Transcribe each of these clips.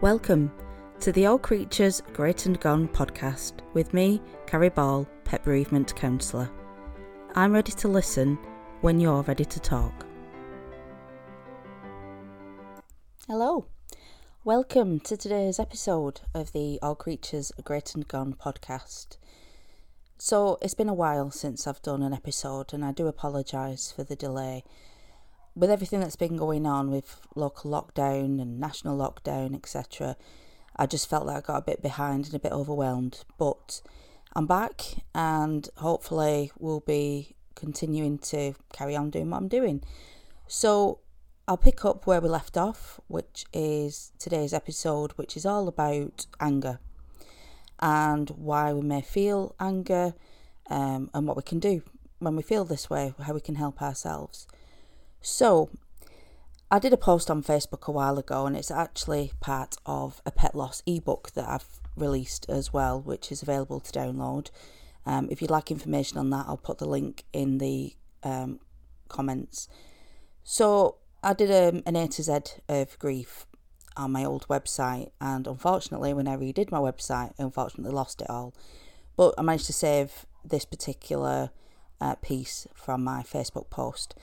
Welcome to the All Creatures Great and Gone podcast with me, Carrie Ball, Pet Bereavement Counsellor. I'm ready to listen when you're ready to talk. Hello, welcome to today's episode of the All Creatures Great and Gone podcast. So, it's been a while since I've done an episode, and I do apologise for the delay with everything that's been going on with local lockdown and national lockdown, etc., I just felt that I got a bit behind and a bit overwhelmed. But I'm back and hopefully we'll be continuing to carry on doing what I'm doing. So I'll pick up where we left off, which is today's episode, which is all about anger and why we may feel anger um, and what we can do when we feel this way, how we can help ourselves. So, I did a post on Facebook a while ago, and it's actually part of a pet loss ebook that I've released as well, which is available to download. Um, if you'd like information on that, I'll put the link in the um, comments. So, I did um, an A to Z of grief on my old website, and unfortunately, when I redid my website, I unfortunately lost it all. But I managed to save this particular uh, piece from my Facebook post.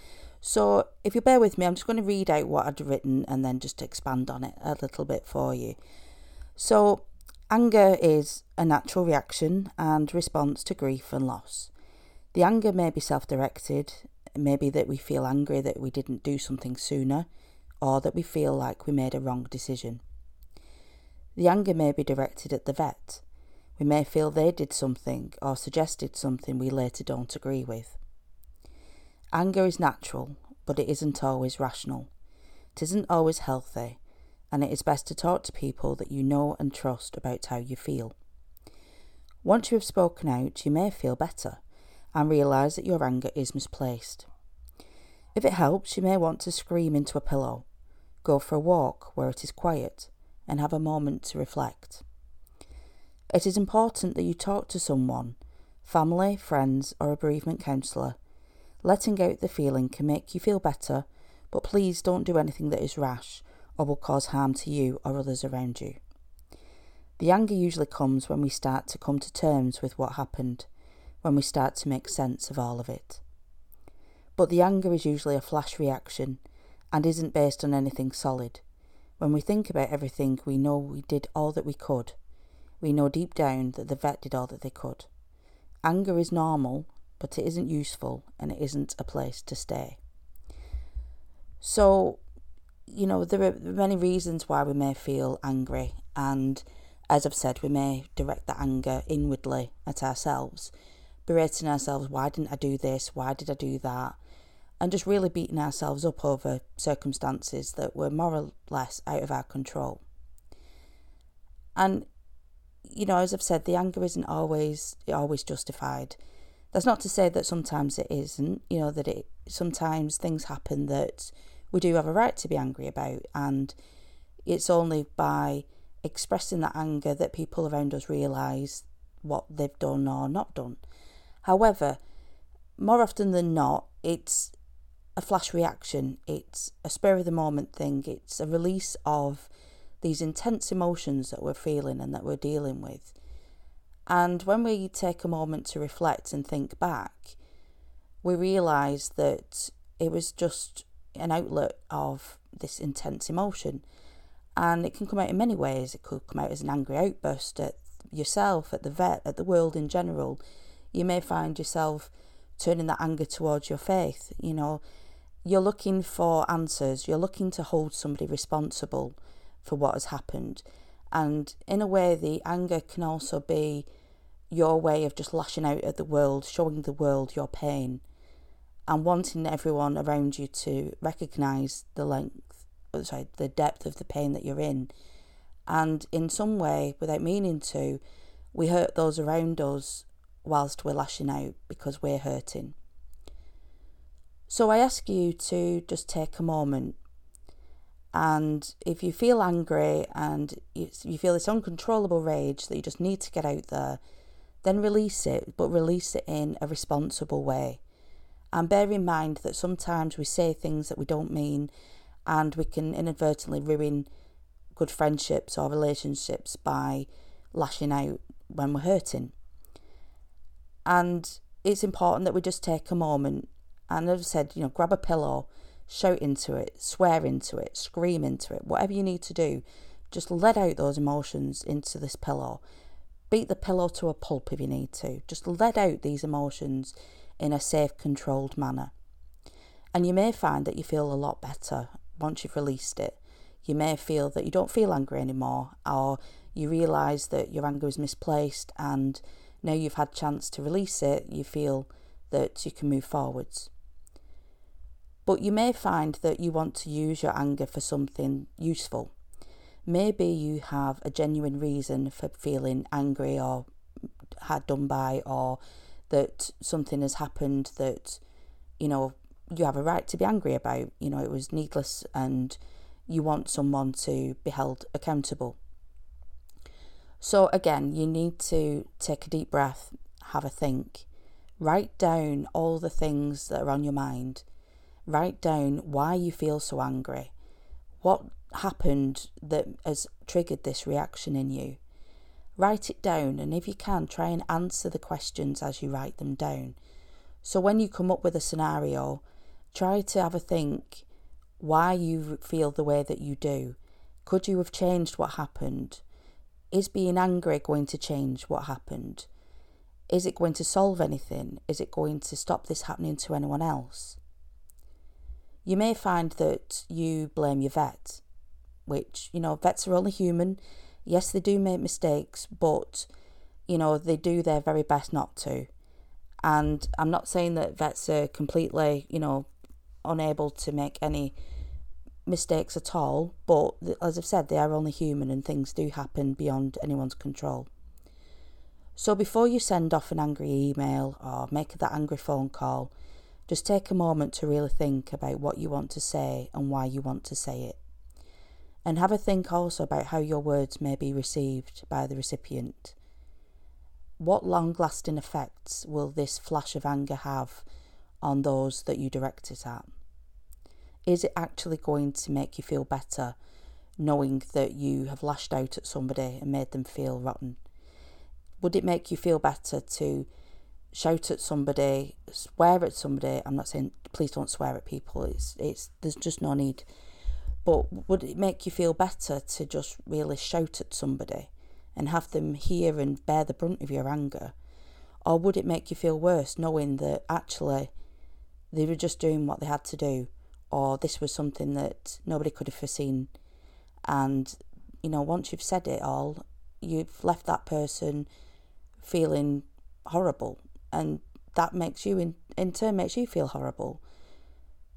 So, if you bear with me, I'm just going to read out what I'd written and then just expand on it a little bit for you. So, anger is a natural reaction and response to grief and loss. The anger may be self directed, maybe that we feel angry that we didn't do something sooner, or that we feel like we made a wrong decision. The anger may be directed at the vet. We may feel they did something or suggested something we later don't agree with. Anger is natural, but it isn't always rational. It isn't always healthy, and it is best to talk to people that you know and trust about how you feel. Once you have spoken out, you may feel better and realise that your anger is misplaced. If it helps, you may want to scream into a pillow, go for a walk where it is quiet, and have a moment to reflect. It is important that you talk to someone, family, friends, or a bereavement counsellor, Letting out the feeling can make you feel better, but please don't do anything that is rash or will cause harm to you or others around you. The anger usually comes when we start to come to terms with what happened, when we start to make sense of all of it. But the anger is usually a flash reaction and isn't based on anything solid. When we think about everything, we know we did all that we could. We know deep down that the vet did all that they could. Anger is normal but it isn't useful and it isn't a place to stay. So, you know, there are many reasons why we may feel angry, and as I've said, we may direct that anger inwardly at ourselves, berating ourselves, why didn't I do this? Why did I do that? And just really beating ourselves up over circumstances that were more or less out of our control. And, you know, as I've said, the anger isn't always always justified. That's not to say that sometimes it isn't, you know, that it sometimes things happen that we do have a right to be angry about, and it's only by expressing that anger that people around us realise what they've done or not done. However, more often than not, it's a flash reaction, it's a spur of the moment thing, it's a release of these intense emotions that we're feeling and that we're dealing with. And when we take a moment to reflect and think back, we realise that it was just an outlet of this intense emotion. And it can come out in many ways. It could come out as an angry outburst at yourself, at the vet, at the world in general. You may find yourself turning that anger towards your faith. You know, you're looking for answers, you're looking to hold somebody responsible for what has happened. And in a way, the anger can also be your way of just lashing out at the world, showing the world your pain, and wanting everyone around you to recognise the length, oh, sorry, the depth of the pain that you're in. And in some way, without meaning to, we hurt those around us whilst we're lashing out because we're hurting. So I ask you to just take a moment and if you feel angry and you feel this uncontrollable rage that you just need to get out there, then release it, but release it in a responsible way. And bear in mind that sometimes we say things that we don't mean and we can inadvertently ruin good friendships or relationships by lashing out when we're hurting. And it's important that we just take a moment and, as I said, you know, grab a pillow, shout into it, swear into it, scream into it, whatever you need to do. Just let out those emotions into this pillow. Beat the pillow to a pulp if you need to. Just let out these emotions in a safe, controlled manner. And you may find that you feel a lot better once you've released it. You may feel that you don't feel angry anymore, or you realise that your anger is misplaced, and now you've had a chance to release it, you feel that you can move forwards. But you may find that you want to use your anger for something useful. Maybe you have a genuine reason for feeling angry or had done by, or that something has happened that, you know, you have a right to be angry about. You know, it was needless and you want someone to be held accountable. So, again, you need to take a deep breath, have a think, write down all the things that are on your mind, write down why you feel so angry, what happened that has triggered this reaction in you. Write it down, and if you can, try and answer the questions as you write them down. So, when you come up with a scenario, Try to have a think why you feel the way that you do. Could you have changed what happened? Is being angry going to change what happened? Is it going to solve anything? Is it going to stop this happening to anyone else? You may find that you blame your vet, which, you know, vets are only human. Yes, they do make mistakes, but, you know, they do their very best not to. And I'm not saying that vets are completely, you know, unable to make any mistakes at all. But as I've said, they are only human and things do happen beyond anyone's control. So before you send off an angry email or make that angry phone call, just take a moment to really think about what you want to say and why you want to say it. And have a think also about how your words may be received by the recipient. What long lasting effects will this flash of anger have on those that you direct it at? Is it actually going to make you feel better knowing that you have lashed out at somebody and made them feel rotten? Would it make you feel better to shout at somebody, swear at somebody? I'm not saying please don't swear at people. It's it's there's just no need. But would it make you feel better to just really shout at somebody and have them hear and bear the brunt of your anger? Or would it make you feel worse knowing that actually they were just doing what they had to do, or this was something that nobody could have foreseen. And, you know, once you've said it all, you've left that person feeling horrible. And that makes you, in, in turn, makes you feel horrible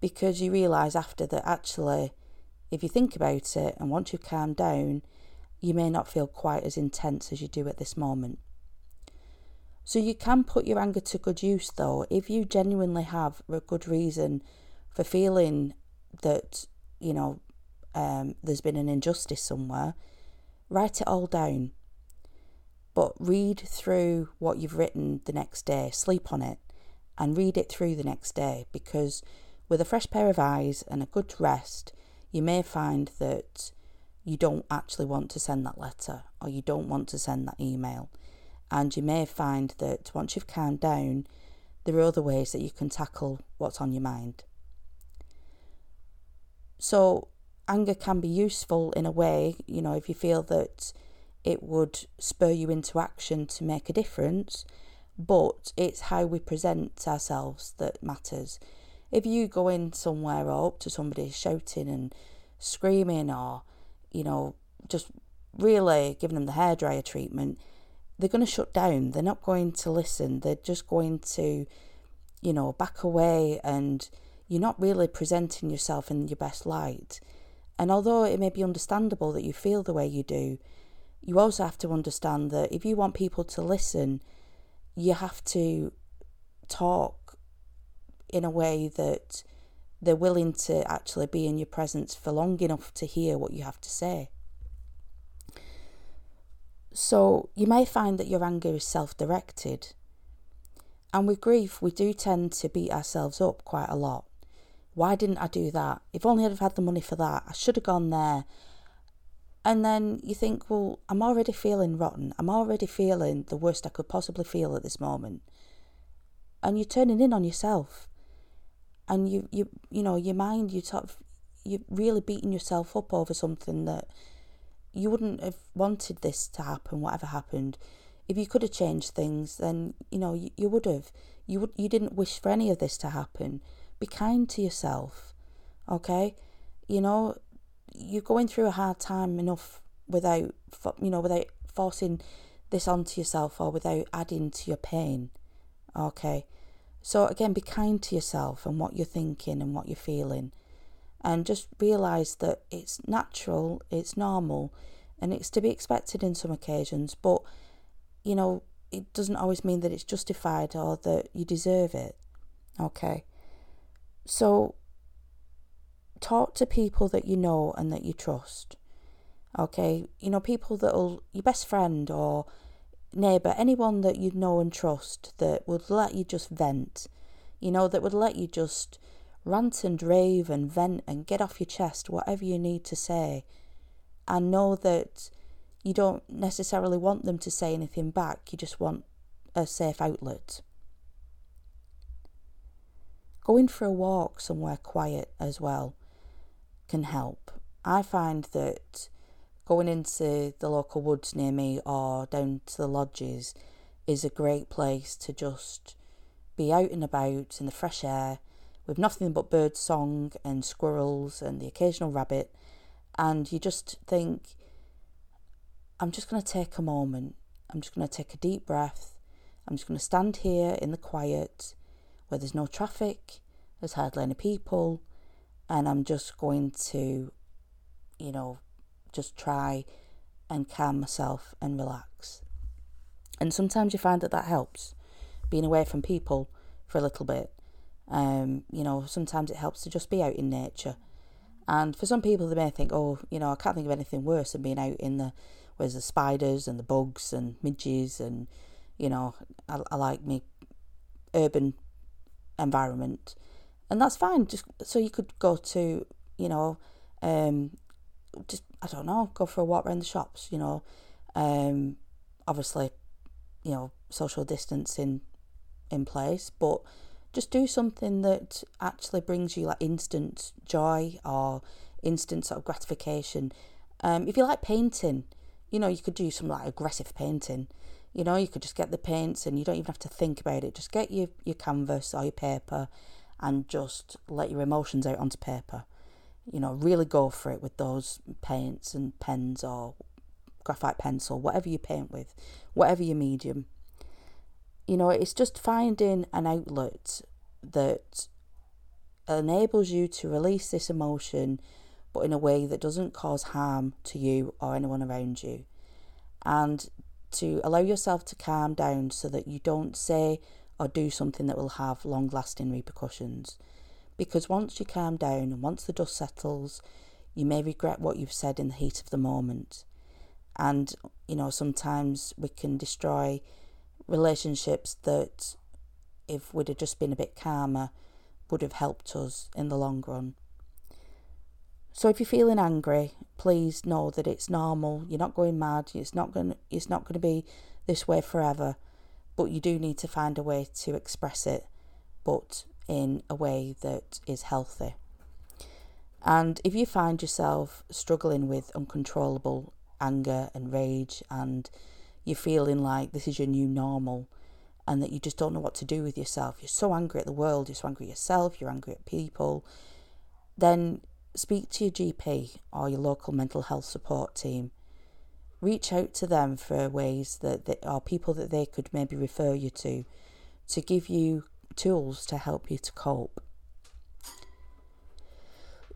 because you realise after that actually, if you think about it and once you've calmed down, you may not feel quite as intense as you do at this moment. So you can put your anger to good use though if you genuinely have a good reason for feeling that, you know, um, there's been an injustice somewhere, write it all down. But read through what you've written the next day, sleep on it, and read it through the next day because with a fresh pair of eyes and a good rest, you may find that you don't actually want to send that letter or you don't want to send that email and you may find that once you've calmed down, there are other ways that you can tackle what's on your mind. So, anger can be useful in a way, you know, if you feel that it would spur you into action to make a difference, but it's how we present ourselves that matters. If you go in somewhere or up to somebody shouting and screaming or, you know, just really giving them the hairdryer treatment, they're going to shut down. They're not going to listen. They're just going to, you know, back away and you're not really presenting yourself in your best light. And although it may be understandable that you feel the way you do, you also have to understand that if you want people to listen, you have to talk in a way that they're willing to actually be in your presence for long enough to hear what you have to say. So you may find that your anger is self directed. And with grief, we do tend to beat ourselves up quite a lot. Why didn't I do that? If only I'd have had the money for that, I should have gone there. And then you think, well, I'm already feeling rotten. I'm already feeling the worst I could possibly feel at this moment. And you're turning in on yourself. And you, you, you know, your mind, you of, you're really beating yourself up over something that you wouldn't have wanted this to happen, whatever happened. If you could have changed things, then you know you, you would have. You would. You didn't wish for any of this to happen. Be kind to yourself, okay? You know, you're going through a hard time enough without, you know, without forcing this onto yourself or without adding to your pain, okay? So again, be kind to yourself and what you're thinking and what you're feeling and just realize that it's natural, it's normal, and it's to be expected in some occasions, but you know, it doesn't always mean that it's justified or that you deserve it. Okay. So talk to people that you know and that you trust. Okay, you know, people that'll your best friend or neighbour, anyone that you know and trust that would let you just vent, you know, that would let you just Rant and rave and vent and get off your chest whatever you need to say. And know that you don't necessarily want them to say anything back, you just want a safe outlet. Going for a walk somewhere quiet as well can help. I find that going into the local woods near me or down to the lodges is a great place to just be out and about in the fresh air with nothing but bird song and squirrels and the occasional rabbit, and you just think, I'm just going to take a moment. I'm just going to take a deep breath. I'm just going to stand here in the quiet where there's no traffic, there's hardly any people, and I'm just going to, you know, just try and calm myself and relax. And sometimes you find that that helps, being away from people for a little bit. Um, you know, sometimes it helps to just be out in nature. And for some people, they may think, oh, you know, I can't think of anything worse than being out in the, where's the spiders and the bugs and midges and, you know, I, I like me urban environment. And that's fine. Just so you could go to, you know, um, just, I don't know, go for a walk around the shops, you know. Um, obviously, you know, social distancing in place, but just do something that actually brings you like instant joy or instant sort of gratification. Um, if you like painting, you know, you could do some like aggressive painting. You know, you could just get the paints and you don't even have to think about it. Just get your, your canvas or your paper and just let your emotions out onto paper. You know, really go for it with those paints and pens or graphite pencil, whatever you paint with, whatever your medium you know, it's just finding an outlet that enables you to release this emotion, but in a way that doesn't cause harm to you or anyone around you. And to allow yourself to calm down so that you don't say or do something that will have long lasting repercussions. Because once you calm down and once the dust settles, you may regret what you've said in the heat of the moment. And, you know, sometimes we can destroy relationships that, if we'd have just been a bit calmer, would have helped us in the long run. So if you're feeling angry, please know that it's normal. You're not going mad. It's not going. It's not going to be this way forever. But you do need to find a way to express it, but in a way that is healthy. And if you find yourself struggling with uncontrollable anger and rage and you're feeling like this is your new normal and that you just don't know what to do with yourself, you're so angry at the world, you're so angry at yourself, you're angry at people, then speak to your GP or your local mental health support team. Reach out to them for ways that or people that they could maybe refer you to to give you tools to help you to cope.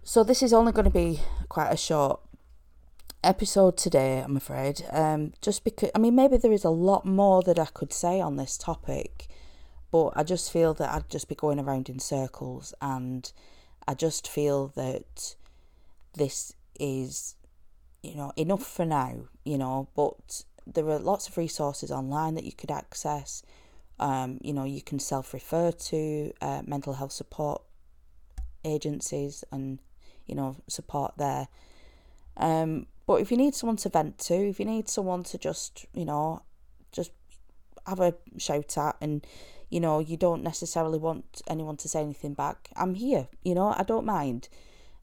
So, this is only going to be quite a short episode today, I'm afraid. Um, just because, I mean, maybe there is a lot more that I could say on this topic, but I just feel that I'd just be going around in circles, and I just feel that this is, you know, enough for now, you know, but there are lots of resources online that you could access. Um, you know, you can self refer to uh, mental health support agencies and, you know, support there. Um, But if you need someone to vent to, if you need someone to just, you know, just have a shout at and, you know, you don't necessarily want anyone to say anything back, I'm here, you know, I don't mind.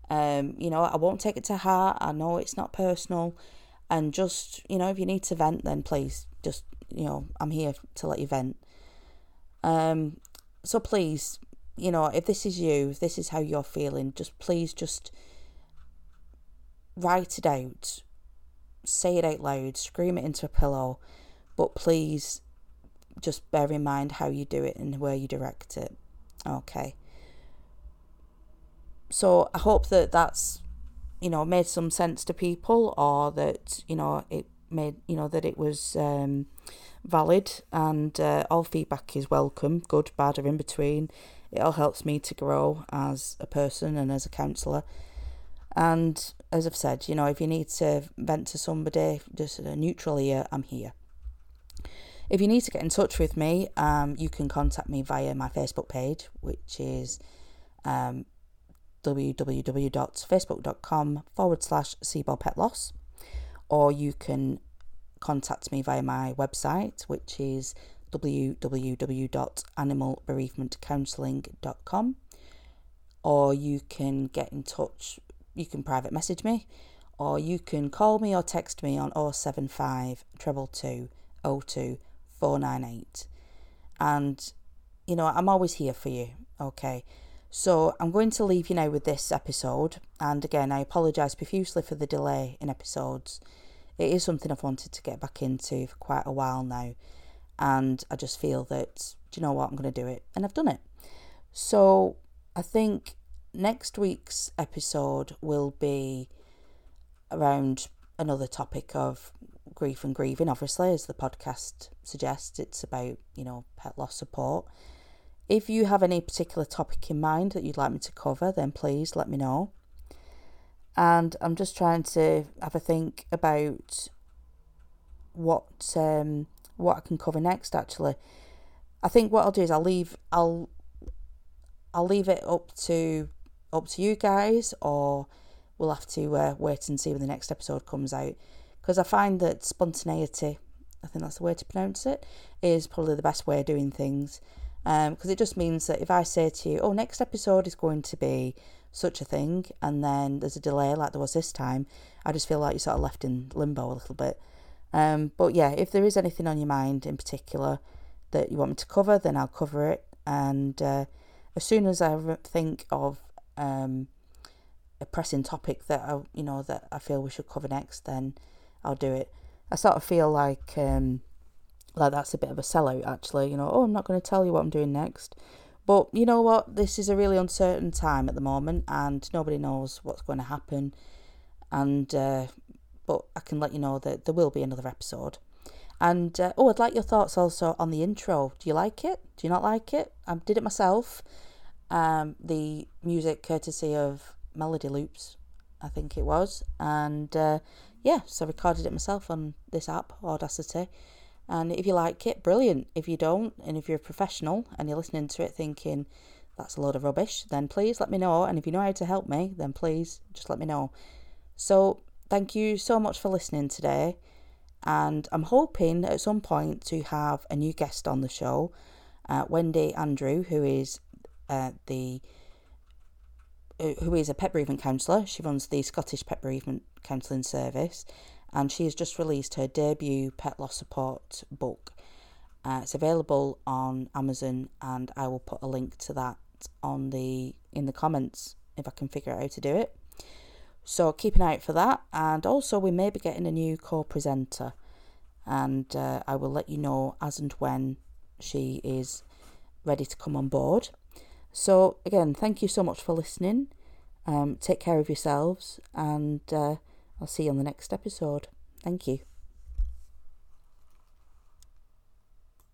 Um, you know, I won't take it to heart. I know it's not personal. And just, you know, if you need to vent, then please just, you know, I'm here to let you vent. Um, so please, you know, if this is you, if this is how you're feeling, just please just write it out, say it out loud, scream it into a pillow, but please just bear in mind how you do it and where you direct it. Okay. So I hope that that's, you know, made some sense to people or that, you know, it made, you know, that it was um, valid and uh, all feedback is welcome, good, bad, or in between. It all helps me to grow as a person and as a counsellor. And as I've said, you know, if you need to vent to somebody, just a neutral ear, I'm here. If you need to get in touch with me, um, you can contact me via my Facebook page, which is um, www.facebook.com forward slash Seaball Pet Loss, or you can contact me via my website, which is www.animalbereavementcounselling.com, or you can get in touch you can private message me or you can call me or text me on 075 222 02 498. And, you know, I'm always here for you, okay? So I'm going to leave you now with this episode. And again, I apologise profusely for the delay in episodes. It is something I've wanted to get back into for quite a while now. And I just feel that, do you know what, I'm going to do it. And I've done it. So I think next week's episode will be around another topic of grief and grieving. Obviously, as the podcast suggests, it's about, you know, pet loss support. If you have any particular topic in mind that you'd like me to cover, then please let me know. And I'm just trying to have a think about what um, what I can cover next. Actually, I think what I'll do is I'll leave I'll I'll leave it up to up to you guys, or we'll have to uh, wait and see when the next episode comes out. Because I find that spontaneity, I think that's the way to pronounce it, is probably the best way of doing things. Because um, it just means that if I say to you, oh, next episode is going to be such a thing, and then there's a delay like there was this time, I just feel like you're sort of left in limbo a little bit. Um, but yeah, if there is anything on your mind in particular that you want me to cover, then I'll cover it. And uh, as soon as I think of um, a pressing topic that I, you know, that I feel we should cover next, then I'll do it. I sort of feel like um, like that's a bit of a sellout, actually. You know, oh, I'm not going to tell you what I'm doing next. But you know what? This is a really uncertain time at the moment, and nobody knows what's going to happen. And uh, but I can let you know that there will be another episode. And uh, oh, I'd like your thoughts also on the intro. Do you like it? Do you not like it? I did it myself. Um, the music courtesy of Melody Loops, I think it was, and uh, yeah, so I recorded it myself on this app, Audacity. And if you like it, brilliant. If you don't, and if you're a professional and you're listening to it thinking that's a load of rubbish, then please let me know. And if you know how to help me, then please just let me know. So, thank you so much for listening today. And I'm hoping at some point to have a new guest on the show, uh, Wendy Andrew, who is uh, the uh, who is a pet bereavement counsellor. She runs the Scottish Pet Bereavement Counselling Service, and she has just released her debut pet loss support book. Uh, it's available on Amazon, and I will put a link to that on the in the comments if I can figure out how to do it. So keep an eye out for that, and also we may be getting a new co-presenter, and uh, I will let you know as and when she is ready to come on board. So, again, thank you so much for listening. Um, take care of yourselves, and uh, I'll see you on the next episode. Thank you.